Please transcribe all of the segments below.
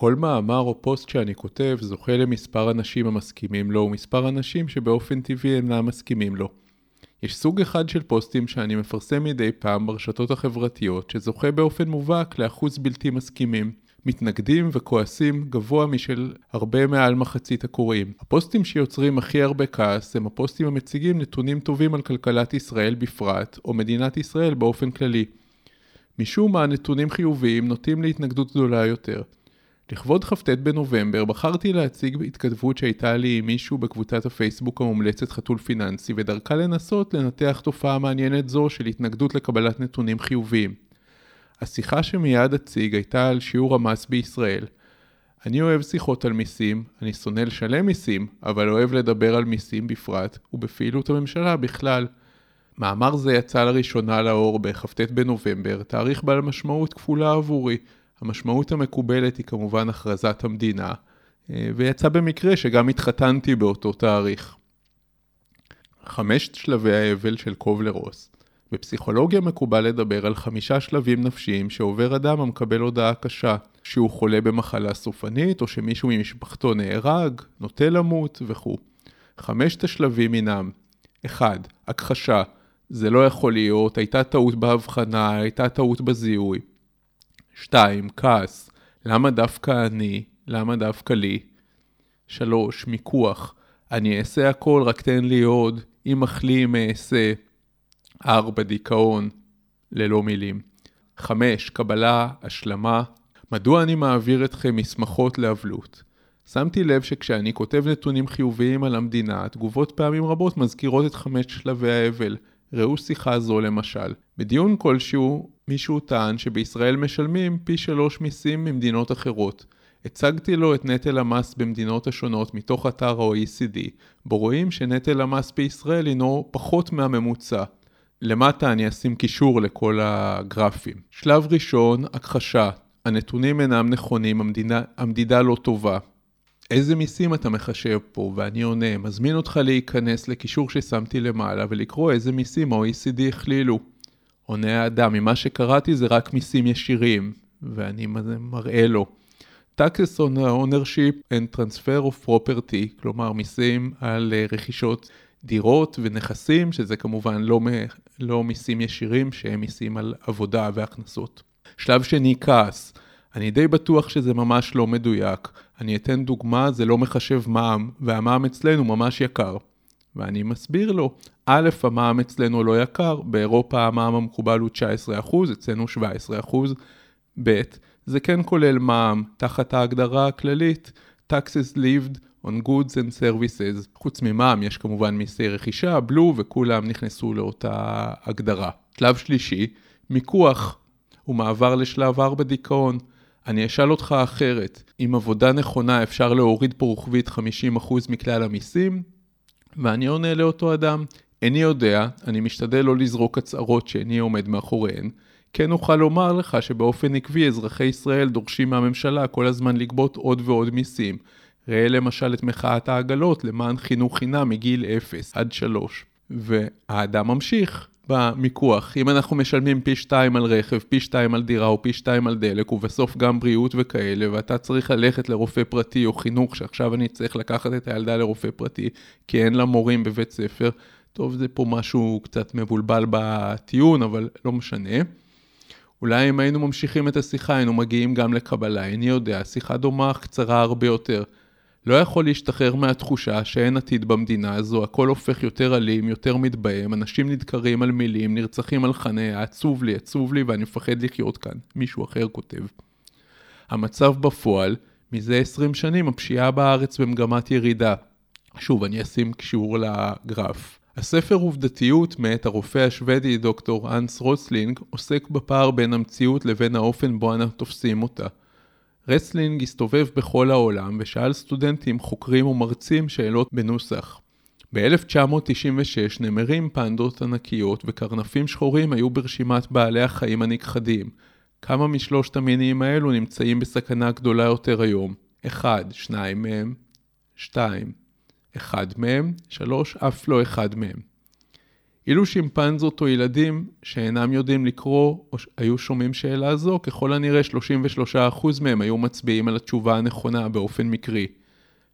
כל מאמר או פוסט שאני כותב זוכה למספר אנשים המסכימים לו ומספר אנשים שבאופן טבעי אינם מסכימים לו. יש סוג אחד של פוסטים שאני מפרסם מדי פעם ברשתות החברתיות שזוכה באופן מובהק לאחוז בלתי מסכימים. מתנגדים וכועסים גבוה משל הרבה מעל מחצית הקוראים. הפוסטים שיוצרים הכי הרבה כעס הם הפוסטים המציגים נתונים טובים על כלכלת ישראל בפרט, או מדינת ישראל באופן כללי. משום מה נתונים חיוביים נוטים להתנגדות גדולה יותר. לכבוד כ"ט בנובמבר בחרתי להציג התכתבות שהייתה לי עם מישהו בקבוצת הפייסבוק המומלצת חתול פיננסי ודרכה לנסות לנתח תופעה מעניינת זו של התנגדות לקבלת נתונים חיוביים. השיחה שמיד אציג הייתה על שיעור המס בישראל. אני אוהב שיחות על מיסים, אני שונא לשלם מיסים, אבל אוהב לדבר על מיסים בפרט, ובפעילות הממשלה בכלל. מאמר זה יצא לראשונה לאור בכ"ט בנובמבר, תאריך בעל משמעות כפולה עבורי. המשמעות המקובלת היא כמובן הכרזת המדינה, אה, ויצא במקרה שגם התחתנתי באותו תאריך. חמשת שלבי האבל של קובלר רוס בפסיכולוגיה מקובל לדבר על חמישה שלבים נפשיים שעובר אדם המקבל הודעה קשה, שהוא חולה במחלה סופנית, או שמישהו ממשפחתו נהרג, נוטה למות וכו'. חמשת השלבים הינם 1. הכחשה, זה לא יכול להיות, הייתה טעות בהבחנה, הייתה טעות בזיהוי. 2. כעס, למה דווקא אני? למה דווקא לי? 3. מיקוח, אני אעשה הכל, רק תן לי עוד, אם מחלים אעשה. 4. דיכאון, ללא מילים. 5. קבלה, השלמה. מדוע אני מעביר אתכם משמחות לאבלות? שמתי לב שכשאני כותב נתונים חיוביים על המדינה, התגובות פעמים רבות מזכירות את חמש שלבי האבל. ראו שיחה זו למשל. בדיון כלשהו, מישהו טען שבישראל משלמים פי שלוש מיסים ממדינות אחרות. הצגתי לו את נטל המס במדינות השונות מתוך אתר ה-OECD, בו רואים שנטל המס בישראל הינו פחות מהממוצע. למטה אני אשים קישור לכל הגרפים. שלב ראשון, הכחשה. הנתונים אינם נכונים, המדינה, המדידה לא טובה. איזה מיסים אתה מחשב פה? ואני עונה, מזמין אותך להיכנס לקישור ששמתי למעלה ולקרוא איזה מיסים ה-OECD הכלילו. עונה האדם, ממה שקראתי זה רק מיסים ישירים, ואני מראה לו. Taxes on ownership and transfer of property, כלומר מיסים על אה, רכישות דירות ונכסים, שזה כמובן לא, לא מיסים ישירים, שהם מיסים על עבודה והכנסות. שלב שני, כעס. אני די בטוח שזה ממש לא מדויק. אני אתן דוגמה, זה לא מחשב מע"מ, והמע"מ אצלנו ממש יקר. ואני מסביר לו, א', המע"מ אצלנו לא יקר, באירופה המע"מ המקובל הוא 19%, אצלנו 17%, ב', זה כן כולל מע"מ, תחת ההגדרה הכללית, taxes lived on goods and services. חוץ ממע"מ יש כמובן מיסי רכישה, בלו, וכולם נכנסו לאותה הגדרה. שלב שלישי, מיקוח ומעבר לשלב 4 דיכאון. אני אשאל אותך אחרת, עם עבודה נכונה אפשר להוריד פה רוחבית 50% מכלל המיסים? ואני עונה לאותו אדם, איני יודע, אני משתדל לא לזרוק הצהרות שאיני עומד מאחוריהן. כן אוכל לומר לך שבאופן עקבי אזרחי ישראל דורשים מהממשלה כל הזמן לגבות עוד ועוד מיסים. ראה למשל את מחאת העגלות למען חינוך חינם מגיל 0 עד 3. והאדם ממשיך במיקוח. אם אנחנו משלמים פי 2 על רכב, פי 2 על דירה או פי 2 על דלק, ובסוף גם בריאות וכאלה, ואתה צריך ללכת לרופא פרטי או חינוך, שעכשיו אני צריך לקחת את הילדה לרופא פרטי, כי אין לה מורים בבית ספר, טוב, זה פה משהו קצת מבולבל בטיעון, אבל לא משנה. אולי אם היינו ממשיכים את השיחה, היינו מגיעים גם לקבלה, איני יודע, שיחה דומה קצרה הרבה יותר. לא יכול להשתחרר מהתחושה שאין עתיד במדינה הזו, הכל הופך יותר אלים, יותר מתבהם, אנשים נדקרים על מילים, נרצחים על חניה, עצוב לי, עצוב לי ואני מפחד לחיות כאן. מישהו אחר כותב. המצב בפועל, מזה 20 שנים הפשיעה בארץ במגמת ירידה. שוב, אני אשים קישור לגרף. הספר עובדתיות מאת הרופא השוודי דוקטור אנס רוסלינג עוסק בפער בין המציאות לבין האופן בו אנו תופסים אותה. רוסלינג הסתובב בכל העולם ושאל סטודנטים, חוקרים ומרצים שאלות בנוסח. ב-1996 נמרים, פנדות ענקיות וקרנפים שחורים היו ברשימת בעלי החיים הנכחדים. כמה משלושת המינים האלו נמצאים בסכנה גדולה יותר היום? 1. שניים מהם. 2. אחד מהם. 3. אף לא אחד מהם. אילו שימפנזות או ילדים שאינם יודעים לקרוא או היו שומעים שאלה זו, ככל הנראה 33% מהם היו מצביעים על התשובה הנכונה באופן מקרי.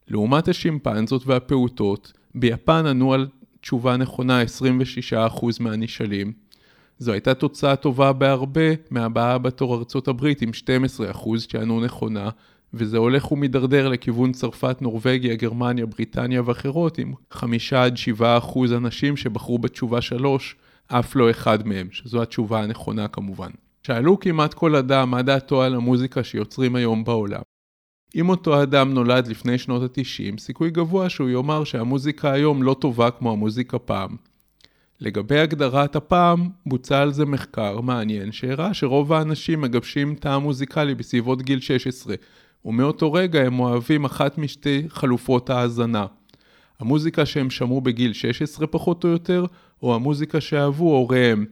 לעומת השימפנזות והפעוטות, ביפן ענו על תשובה נכונה 26% מהנשאלים. זו הייתה תוצאה טובה בהרבה מהבאה בתור ארצות הברית עם 12% שענו נכונה, וזה הולך ומידרדר לכיוון צרפת, נורבגיה, גרמניה, בריטניה ואחרות, עם 5 עד 7 אחוז אנשים שבחרו בתשובה 3, אף לא אחד מהם, שזו התשובה הנכונה כמובן. שאלו כמעט כל אדם מה דעתו על המוזיקה שיוצרים היום בעולם. אם אותו אדם נולד לפני שנות ה-90, סיכוי גבוה שהוא יאמר שהמוזיקה היום לא טובה כמו המוזיקה פעם. לגבי הגדרת הפעם, בוצע על זה מחקר מעניין שהראה שרוב האנשים מגבשים טעם מוזיקלי בסביבות גיל 16, ומאותו רגע הם אוהבים אחת משתי חלופות ההאזנה. המוזיקה שהם שמעו בגיל 16 פחות או יותר, או המוזיקה שאהבו הוריהם.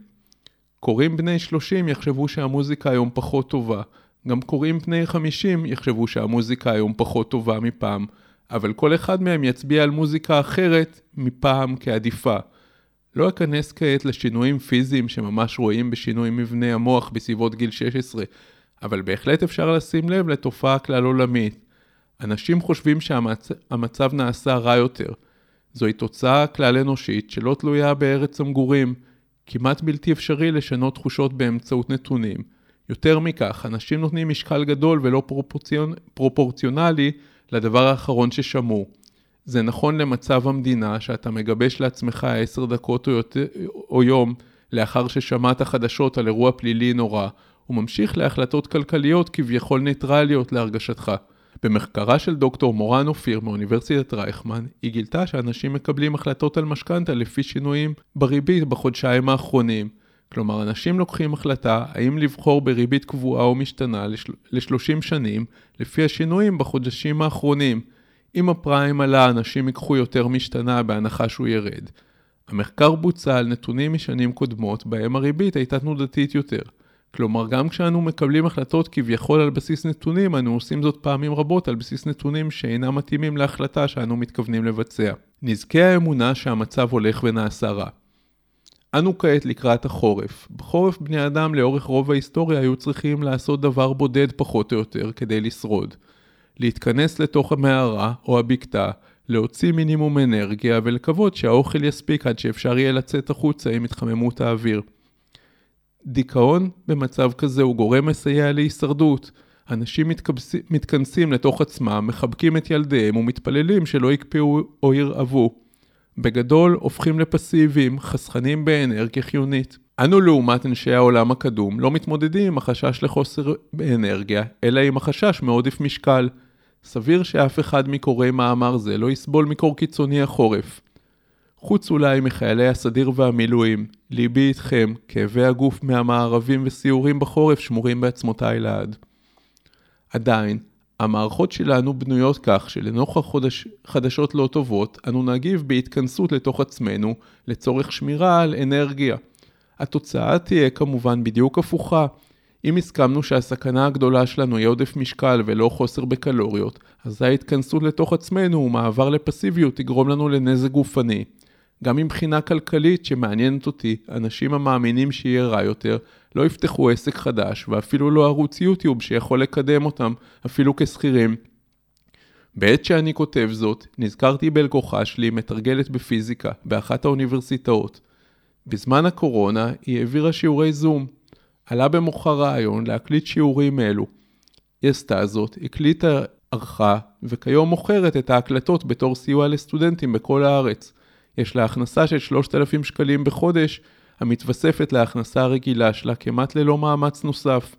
קוראים בני 30 יחשבו שהמוזיקה היום פחות טובה. גם קוראים בני 50 יחשבו שהמוזיקה היום פחות טובה מפעם. אבל כל אחד מהם יצביע על מוזיקה אחרת מפעם כעדיפה. לא אכנס כעת לשינויים פיזיים שממש רואים בשינוי מבנה המוח בסביבות גיל 16, אבל בהחלט אפשר לשים לב לתופעה כלל עולמית. אנשים חושבים שהמצב נעשה רע יותר. זוהי תוצאה כלל אנושית שלא תלויה בארץ המגורים. כמעט בלתי אפשרי לשנות תחושות באמצעות נתונים. יותר מכך, אנשים נותנים משקל גדול ולא פרופורציונ... פרופורציונלי לדבר האחרון ששמעו. זה נכון למצב המדינה, שאתה מגבש לעצמך עשר דקות או, יותר, או יום לאחר ששמעת חדשות על אירוע פלילי נורא, וממשיך להחלטות כלכליות כביכול ניטרליות להרגשתך. במחקרה של דוקטור מורן אופיר מאוניברסיטת רייכמן, היא גילתה שאנשים מקבלים החלטות על משכנתה לפי שינויים בריבית בחודשיים האחרונים. כלומר, אנשים לוקחים החלטה האם לבחור בריבית קבועה או משתנה ל-30 שנים, לפי השינויים בחודשים האחרונים. אם הפריים עלה, אנשים ייקחו יותר משתנה בהנחה שהוא ירד. המחקר בוצע על נתונים משנים קודמות, בהם הריבית הייתה תנודתית יותר. כלומר, גם כשאנו מקבלים החלטות כביכול על בסיס נתונים, אנו עושים זאת פעמים רבות על בסיס נתונים שאינם מתאימים להחלטה שאנו מתכוונים לבצע. נזקי האמונה שהמצב הולך ונעשה רע. אנו כעת לקראת החורף. בחורף בני אדם לאורך רוב ההיסטוריה היו צריכים לעשות דבר בודד פחות או יותר כדי לשרוד. להתכנס לתוך המערה או הבקתה, להוציא מינימום אנרגיה ולקוות שהאוכל יספיק עד שאפשר יהיה לצאת החוצה עם התחממות האוויר. דיכאון במצב כזה הוא גורם מסייע להישרדות. אנשים מתכבס... מתכנסים לתוך עצמם, מחבקים את ילדיהם ומתפללים שלא יקפאו או ירעבו. בגדול, הופכים לפסיביים, חסכנים באנרגיה חיונית. אנו לעומת אנשי העולם הקדום לא מתמודדים עם החשש לחוסר באנרגיה, אלא עם החשש מעודף משקל. סביר שאף אחד מקוראי מאמר זה לא יסבול מקור קיצוני החורף. חוץ אולי מחיילי הסדיר והמילואים, ליבי איתכם, כאבי הגוף מהמערבים וסיורים בחורף שמורים בעצמותיי לעד. עדיין, המערכות שלנו בנויות כך שלנוכח חודש, חדשות לא טובות, אנו נגיב בהתכנסות לתוך עצמנו לצורך שמירה על אנרגיה. התוצאה תהיה כמובן בדיוק הפוכה. אם הסכמנו שהסכנה הגדולה שלנו היא עודף משקל ולא חוסר בקלוריות, אז ההתכנסות לתוך עצמנו ומעבר לפסיביות תגרום לנו לנזק גופני. גם מבחינה כלכלית שמעניינת אותי, אנשים המאמינים שיהיה רע יותר, לא יפתחו עסק חדש, ואפילו לא ערוץ יוטיוב שיכול לקדם אותם, אפילו כשכירים. בעת שאני כותב זאת, נזכרתי בכוחה שלי מתרגלת בפיזיקה, באחת האוניברסיטאות. בזמן הקורונה היא העבירה שיעורי זום. עלה במוחה רעיון להקליט שיעורים אלו. היא עשתה זאת, הקליטה, ערכה, וכיום מוכרת את ההקלטות בתור סיוע לסטודנטים בכל הארץ. יש לה הכנסה של 3,000 שקלים בחודש, המתווספת להכנסה הרגילה שלה כמעט ללא מאמץ נוסף.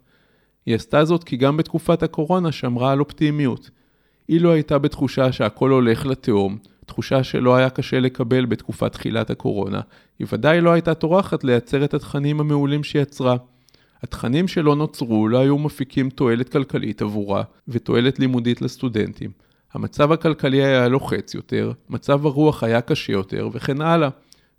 היא עשתה זאת כי גם בתקופת הקורונה שמרה על אופטימיות. היא לא הייתה בתחושה שהכל הולך לתהום, תחושה שלא היה קשה לקבל בתקופת תחילת הקורונה, היא ודאי לא הייתה טורחת לייצר את התכנים המעולים שיצרה. התכנים שלא נוצרו לא היו מפיקים תועלת כלכלית עבורה ותועלת לימודית לסטודנטים. המצב הכלכלי היה לוחץ יותר, מצב הרוח היה קשה יותר, וכן הלאה.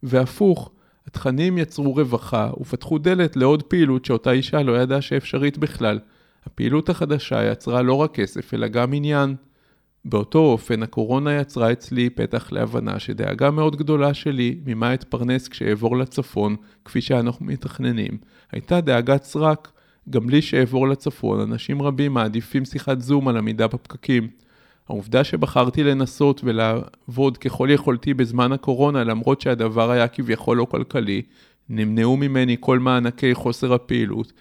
והפוך, התכנים יצרו רווחה ופתחו דלת לעוד פעילות שאותה אישה לא ידעה שאפשרית בכלל. הפעילות החדשה יצרה לא רק כסף, אלא גם עניין. באותו אופן, הקורונה יצרה אצלי פתח להבנה שדאגה מאוד גדולה שלי ממה אתפרנס כשאעבור לצפון, כפי שאנחנו מתכננים, הייתה דאגת סרק. גם בלי שאעבור לצפון, אנשים רבים מעדיפים שיחת זום על עמידה בפקקים. העובדה שבחרתי לנסות ולעבוד ככל יכולתי בזמן הקורונה, למרות שהדבר היה כביכול לא כלכלי, נמנעו ממני כל מענקי חוסר הפעילות,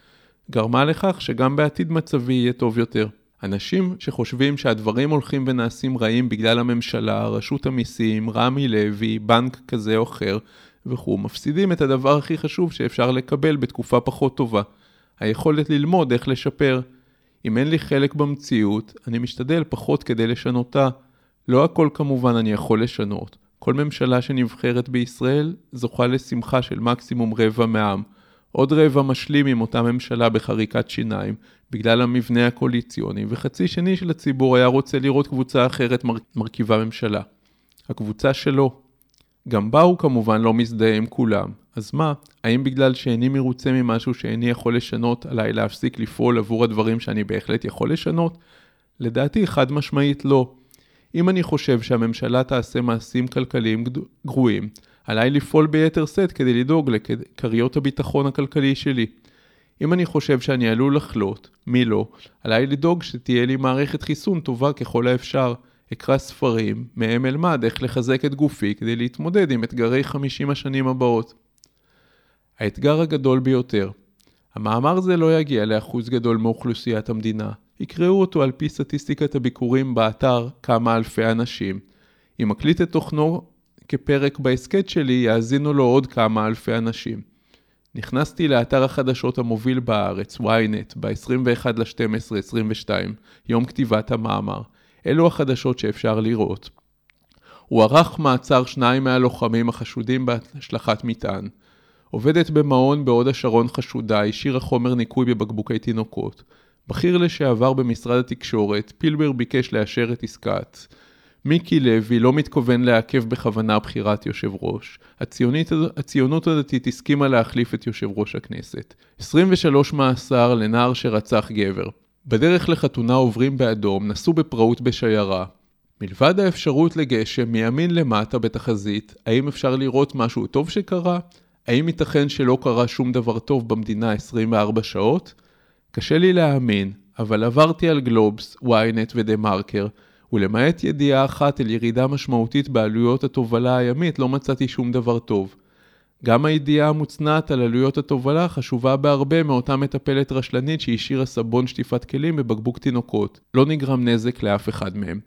גרמה לכך שגם בעתיד מצבי יהיה טוב יותר. אנשים שחושבים שהדברים הולכים ונעשים רעים בגלל הממשלה, רשות המיסים, רמי לוי, בנק כזה או אחר וכו', מפסידים את הדבר הכי חשוב שאפשר לקבל בתקופה פחות טובה, היכולת ללמוד איך לשפר. אם אין לי חלק במציאות, אני משתדל פחות כדי לשנותה. לא הכל כמובן אני יכול לשנות. כל ממשלה שנבחרת בישראל זוכה לשמחה של מקסימום רבע מהעם. עוד רבע משלים עם אותה ממשלה בחריקת שיניים, בגלל המבנה הקואליציוני, וחצי שני של הציבור היה רוצה לראות קבוצה אחרת מר... מרכיבה ממשלה. הקבוצה שלו. גם בה הוא כמובן לא מזדהה עם כולם. אז מה, האם בגלל שאיני מרוצה ממשהו שאיני יכול לשנות, עליי להפסיק לפעול עבור הדברים שאני בהחלט יכול לשנות? לדעתי חד משמעית לא. אם אני חושב שהממשלה תעשה מעשים כלכליים גרועים, עליי לפעול ביתר שאת כדי לדאוג לכריות הביטחון הכלכלי שלי. אם אני חושב שאני עלול לחלות, מי לא, עליי לדאוג שתהיה לי מערכת חיסון טובה ככל האפשר. אקרא ספרים, מהם אלמד איך לחזק את גופי כדי להתמודד עם אתגרי 50 השנים הבאות. האתגר הגדול ביותר המאמר זה לא יגיע לאחוז גדול מאוכלוסיית המדינה. יקראו אותו על פי סטטיסטיקת הביקורים באתר כמה אלפי אנשים. אם אקליט את תוכנו כפרק בהסכת שלי, יאזינו לו עוד כמה אלפי אנשים. נכנסתי לאתר החדשות המוביל בארץ, ynet, ב-21 ל-12 22, יום כתיבת המאמר. אלו החדשות שאפשר לראות. הוא ערך מעצר שניים מהלוחמים החשודים בהשלכת מטען. עובדת במעון בעוד השרון חשודה, השאירה חומר ניקוי בבקבוקי תינוקות. בכיר לשעבר במשרד התקשורת, פילבר ביקש לאשר את עסקת. מיקי לוי לא מתכוון לעכב בכוונה בחירת יושב ראש. הציונית, הציונות הדתית הסכימה להחליף את יושב ראש הכנסת. 23 מאסר לנער שרצח גבר. בדרך לחתונה עוברים באדום, נסעו בפראות בשיירה. מלבד האפשרות לגשם מימין למטה בתחזית, האם אפשר לראות משהו טוב שקרה? האם ייתכן שלא קרה שום דבר טוב במדינה 24 שעות? קשה לי להאמין, אבל עברתי על גלובס, ynet ודה מרקר, ולמעט ידיעה אחת על ירידה משמעותית בעלויות התובלה הימית, לא מצאתי שום דבר טוב. גם הידיעה המוצנעת על עלויות התובלה חשובה בהרבה מאותה מטפלת רשלנית שהשאירה סבון שטיפת כלים בבקבוק תינוקות. לא נגרם נזק לאף אחד מהם.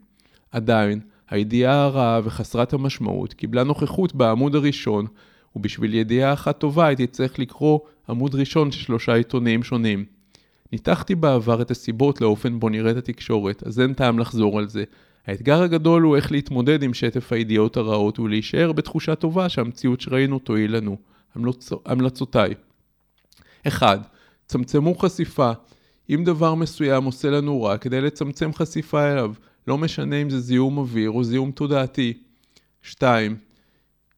עדיין, הידיעה הרעה וחסרת המשמעות קיבלה נוכחות בעמוד הראשון, ובשביל ידיעה אחת טובה הייתי צריך לקרוא עמוד ראשון של שלושה עיתונאים שונים. ניתחתי בעבר את הסיבות לאופן בו נראית התקשורת, אז אין טעם לחזור על זה. האתגר הגדול הוא איך להתמודד עם שטף הידיעות הרעות ולהישאר בתחושה טובה שהמציאות שראינו תועיל לנו. המלצ... המלצותיי 1. צמצמו חשיפה. אם דבר מסוים עושה לנו רע, כדי לצמצם חשיפה אליו, לא משנה אם זה זיהום אוויר או זיהום תודעתי. 2.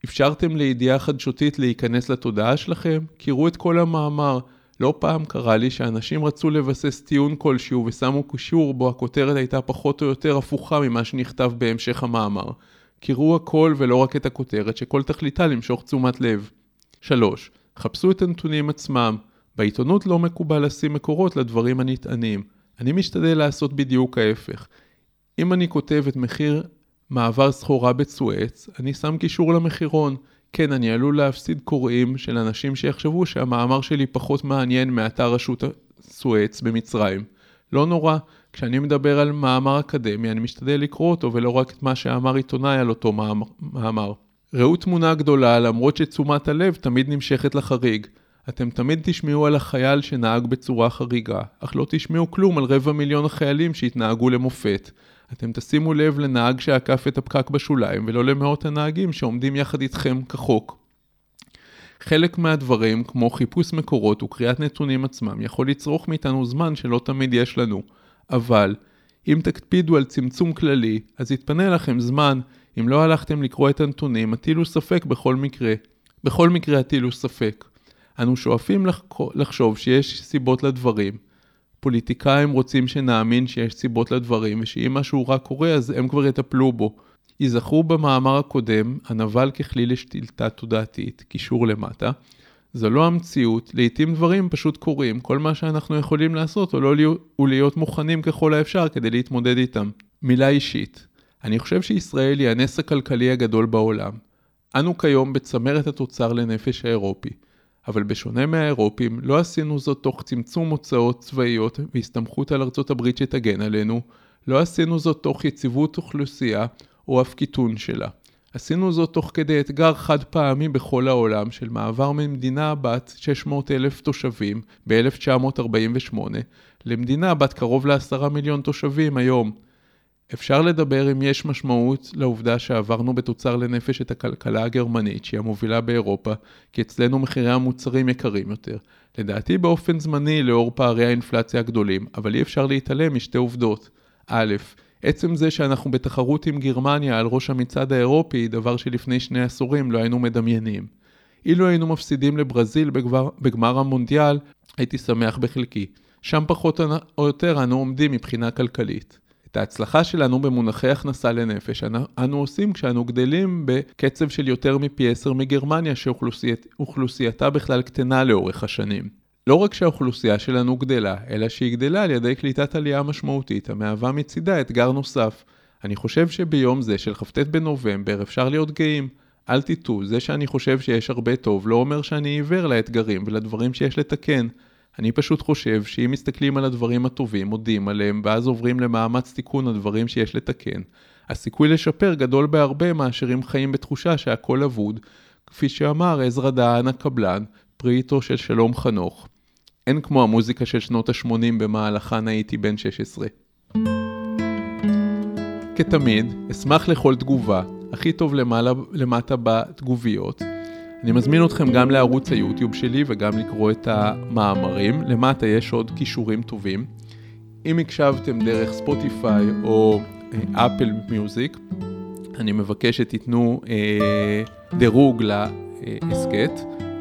אפשרתם לידיעה חדשותית להיכנס לתודעה שלכם? קראו את כל המאמר. לא פעם קרה לי שאנשים רצו לבסס טיעון כלשהו ושמו קישור בו הכותרת הייתה פחות או יותר הפוכה ממה שנכתב בהמשך המאמר. קראו הכל ולא רק את הכותרת שכל תכליתה למשוך תשומת לב. 3. חפשו את הנתונים עצמם. בעיתונות לא מקובל לשים מקורות לדברים הנטענים. אני משתדל לעשות בדיוק ההפך. אם אני כותב את מחיר מעבר סחורה בצואץ, אני שם קישור למחירון. כן, אני עלול להפסיד קוראים של אנשים שיחשבו שהמאמר שלי פחות מעניין מאתר רשות סואץ במצרים. לא נורא, כשאני מדבר על מאמר אקדמי, אני משתדל לקרוא אותו ולא רק את מה שאמר עיתונאי על אותו מאמר. ראו תמונה גדולה, למרות שתשומת הלב תמיד נמשכת לחריג. אתם תמיד תשמעו על החייל שנהג בצורה חריגה, אך לא תשמעו כלום על רבע מיליון החיילים שהתנהגו למופת. אתם תשימו לב לנהג שעקף את הפקק בשוליים, ולא למאות הנהגים שעומדים יחד איתכם כחוק. חלק מהדברים, כמו חיפוש מקורות וקריאת נתונים עצמם, יכול לצרוך מאיתנו זמן שלא תמיד יש לנו. אבל, אם תקפידו על צמצום כללי, אז יתפנה לכם זמן. אם לא הלכתם לקרוא את הנתונים, הטילו ספק בכל מקרה. בכל מקרה הטילו ספק. אנו שואפים לחשוב שיש סיבות לדברים. פוליטיקאים רוצים שנאמין שיש סיבות לדברים, ושאם משהו רע קורה אז הם כבר יטפלו בו. ייזכרו במאמר הקודם, הנבל ככלי לשתילתה תודעתית, קישור למטה. זו לא המציאות, לעתים דברים פשוט קורים, כל מה שאנחנו יכולים לעשות הוא, לא להיות, הוא להיות מוכנים ככל האפשר כדי להתמודד איתם. מילה אישית, אני חושב שישראל היא הנס הכלכלי הגדול בעולם. אנו כיום בצמרת התוצר לנפש האירופי, אבל בשונה מהאירופים, לא עשינו זאת תוך צמצום הוצאות צבאיות והסתמכות על ארצות הברית שתגן עלינו, לא עשינו זאת תוך יציבות אוכלוסייה או אף קיטון שלה. עשינו זאת תוך כדי אתגר חד פעמי בכל העולם של מעבר ממדינה בת 600 אלף תושבים ב-1948 למדינה בת קרוב לעשרה מיליון תושבים היום. אפשר לדבר אם יש משמעות לעובדה שעברנו בתוצר לנפש את הכלכלה הגרמנית שהיא המובילה באירופה, כי אצלנו מחירי המוצרים יקרים יותר. לדעתי באופן זמני לאור פערי האינפלציה הגדולים, אבל אי אפשר להתעלם משתי עובדות. א', עצם זה שאנחנו בתחרות עם גרמניה על ראש המצעד האירופי, דבר שלפני שני עשורים לא היינו מדמיינים. אילו היינו מפסידים לברזיל בגבר, בגמר המונדיאל, הייתי שמח בחלקי. שם פחות או יותר אנו עומדים מבחינה כלכלית. את ההצלחה שלנו במונחי הכנסה לנפש אנו עושים כשאנו גדלים בקצב של יותר מפי עשר מגרמניה שאוכלוסייתה בכלל קטנה לאורך השנים. לא רק שהאוכלוסייה שלנו גדלה, אלא שהיא גדלה על ידי קליטת עלייה משמעותית, המהווה מצידה אתגר נוסף. אני חושב שביום זה של כ"ט בנובמבר אפשר להיות גאים. אל תטעו, זה שאני חושב שיש הרבה טוב לא אומר שאני עיוור לאתגרים ולדברים שיש לתקן. אני פשוט חושב שאם מסתכלים על הדברים הטובים, מודים עליהם, ואז עוברים למאמץ תיקון הדברים שיש לתקן, הסיכוי לשפר גדול בהרבה מאשר אם חיים בתחושה שהכל אבוד, כפי שאמר עזרא דהן הקבלן, פרי עטו של שלום חנוך. אין כמו המוזיקה של שנות ה-80 במהלכן הייתי בן 16. כתמיד, אשמח לכל תגובה, הכי טוב למעלה, למטה בתגוביות. אני מזמין אתכם גם לערוץ היוטיוב שלי וגם לקרוא את המאמרים, למטה יש עוד כישורים טובים. אם הקשבתם דרך ספוטיפיי או אפל אה, מיוזיק, אני מבקש שתיתנו אה, דירוג להסכת.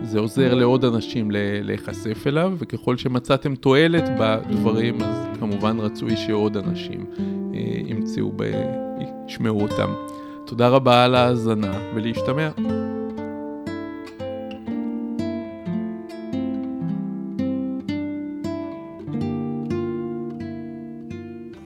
זה עוזר לעוד אנשים להיחשף אליו, וככל שמצאתם תועלת בדברים, אז כמובן רצוי שעוד אנשים אה, ימצאו, ישמעו אותם. תודה רבה על ההאזנה ולהשתמע.